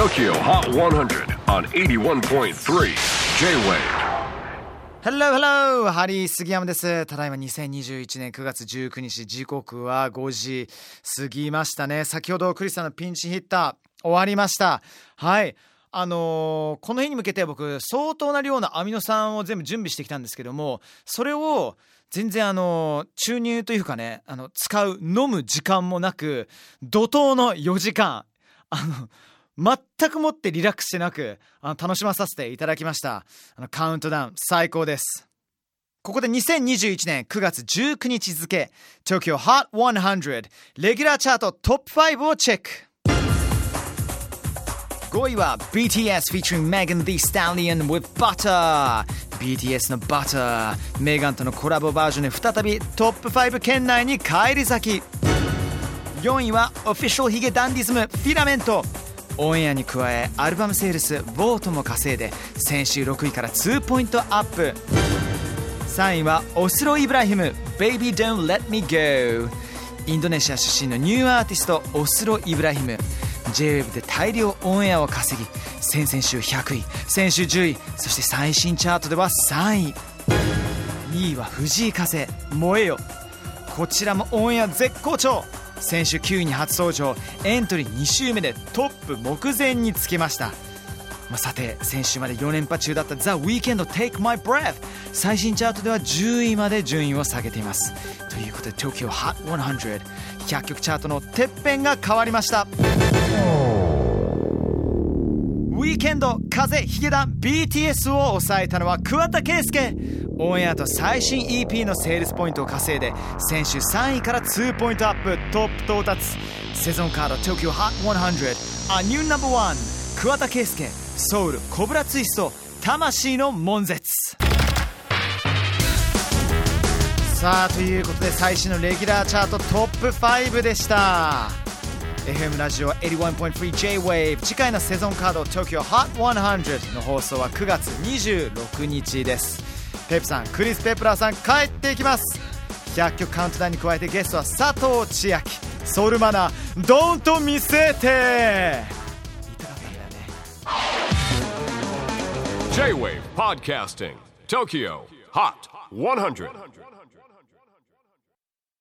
TOKYO HOT 100 on 81.3 J-WAVE Hello, hello! ハリー杉山です。ただいま2021年9月19日、時刻は5時過ぎましたね。先ほどクリスさんのピンチヒッター終わりました。はい。あのーこの日に向けて僕相当な量のアミノ酸を全部準備してきたんですけどもそれを全然あのー注入というかねあの使う飲む時間もなく怒涛の4時間あの全くもってリラックスしてなくあの楽しまさせていただきました。あのカウントダウン最高です。ここで2021年9月19日付 Tokyo Hot 100レギュラーチャートトップ5をチェック。5位は BTS featuring Megan Thee Stallion with Butter BTS の Butter メガンとのコラボバージョンで再びトップ5圏内に返り咲き。4位は Official ヒゲダンディズムフィラメントオンエアに加えアルバムセールスボートも稼いで先週6位から2ポイントアップ。3位はオスロ・イブラヒム。Baby Don't Let Me Go インドネシア出身のニューアーティストオスロ・イブラヒム。J-WAVE で大量オンエアを稼ぎ先々週100位先週10位そして最新チャートでは3位。2位は藤井風燃えよ。こちらもオンエア絶好調。先週9位に初登場。エントリー2周目でトップ目前につけました。まあ、さて先週まで4連覇中だった THEWEEKEND Take My Breath 最新チャートでは10位まで順位を下げています。ということで Tokyo Hot 100100曲チャートのてっぺんが変わりました。ウィーケンド風ヒゲダン BTS を抑えたのは桑田佳祐。オンエアと最新 EP のセールスポイントを稼いで先週3位から2ポイントアップトップ到達。セゾンカード Tokyo Hot 100 A New Number One 桑田佳祐。ソウルコブラツイスト。魂の悶絶。さあということで最新のレギュラーチャートトップ5でした。FM ラジオ 81.3J-WAVE 次回のセゾンカード Tokyo Hot 100の放送は9月26日です。ペプさんクリス・ペプラーさん帰っていきます。100曲カウントダウンに加えてゲストは佐藤千秋。ソウルマナードンと見せて。いたかったんだよね。J-WAVE PODCASTING TOKYO HOT 100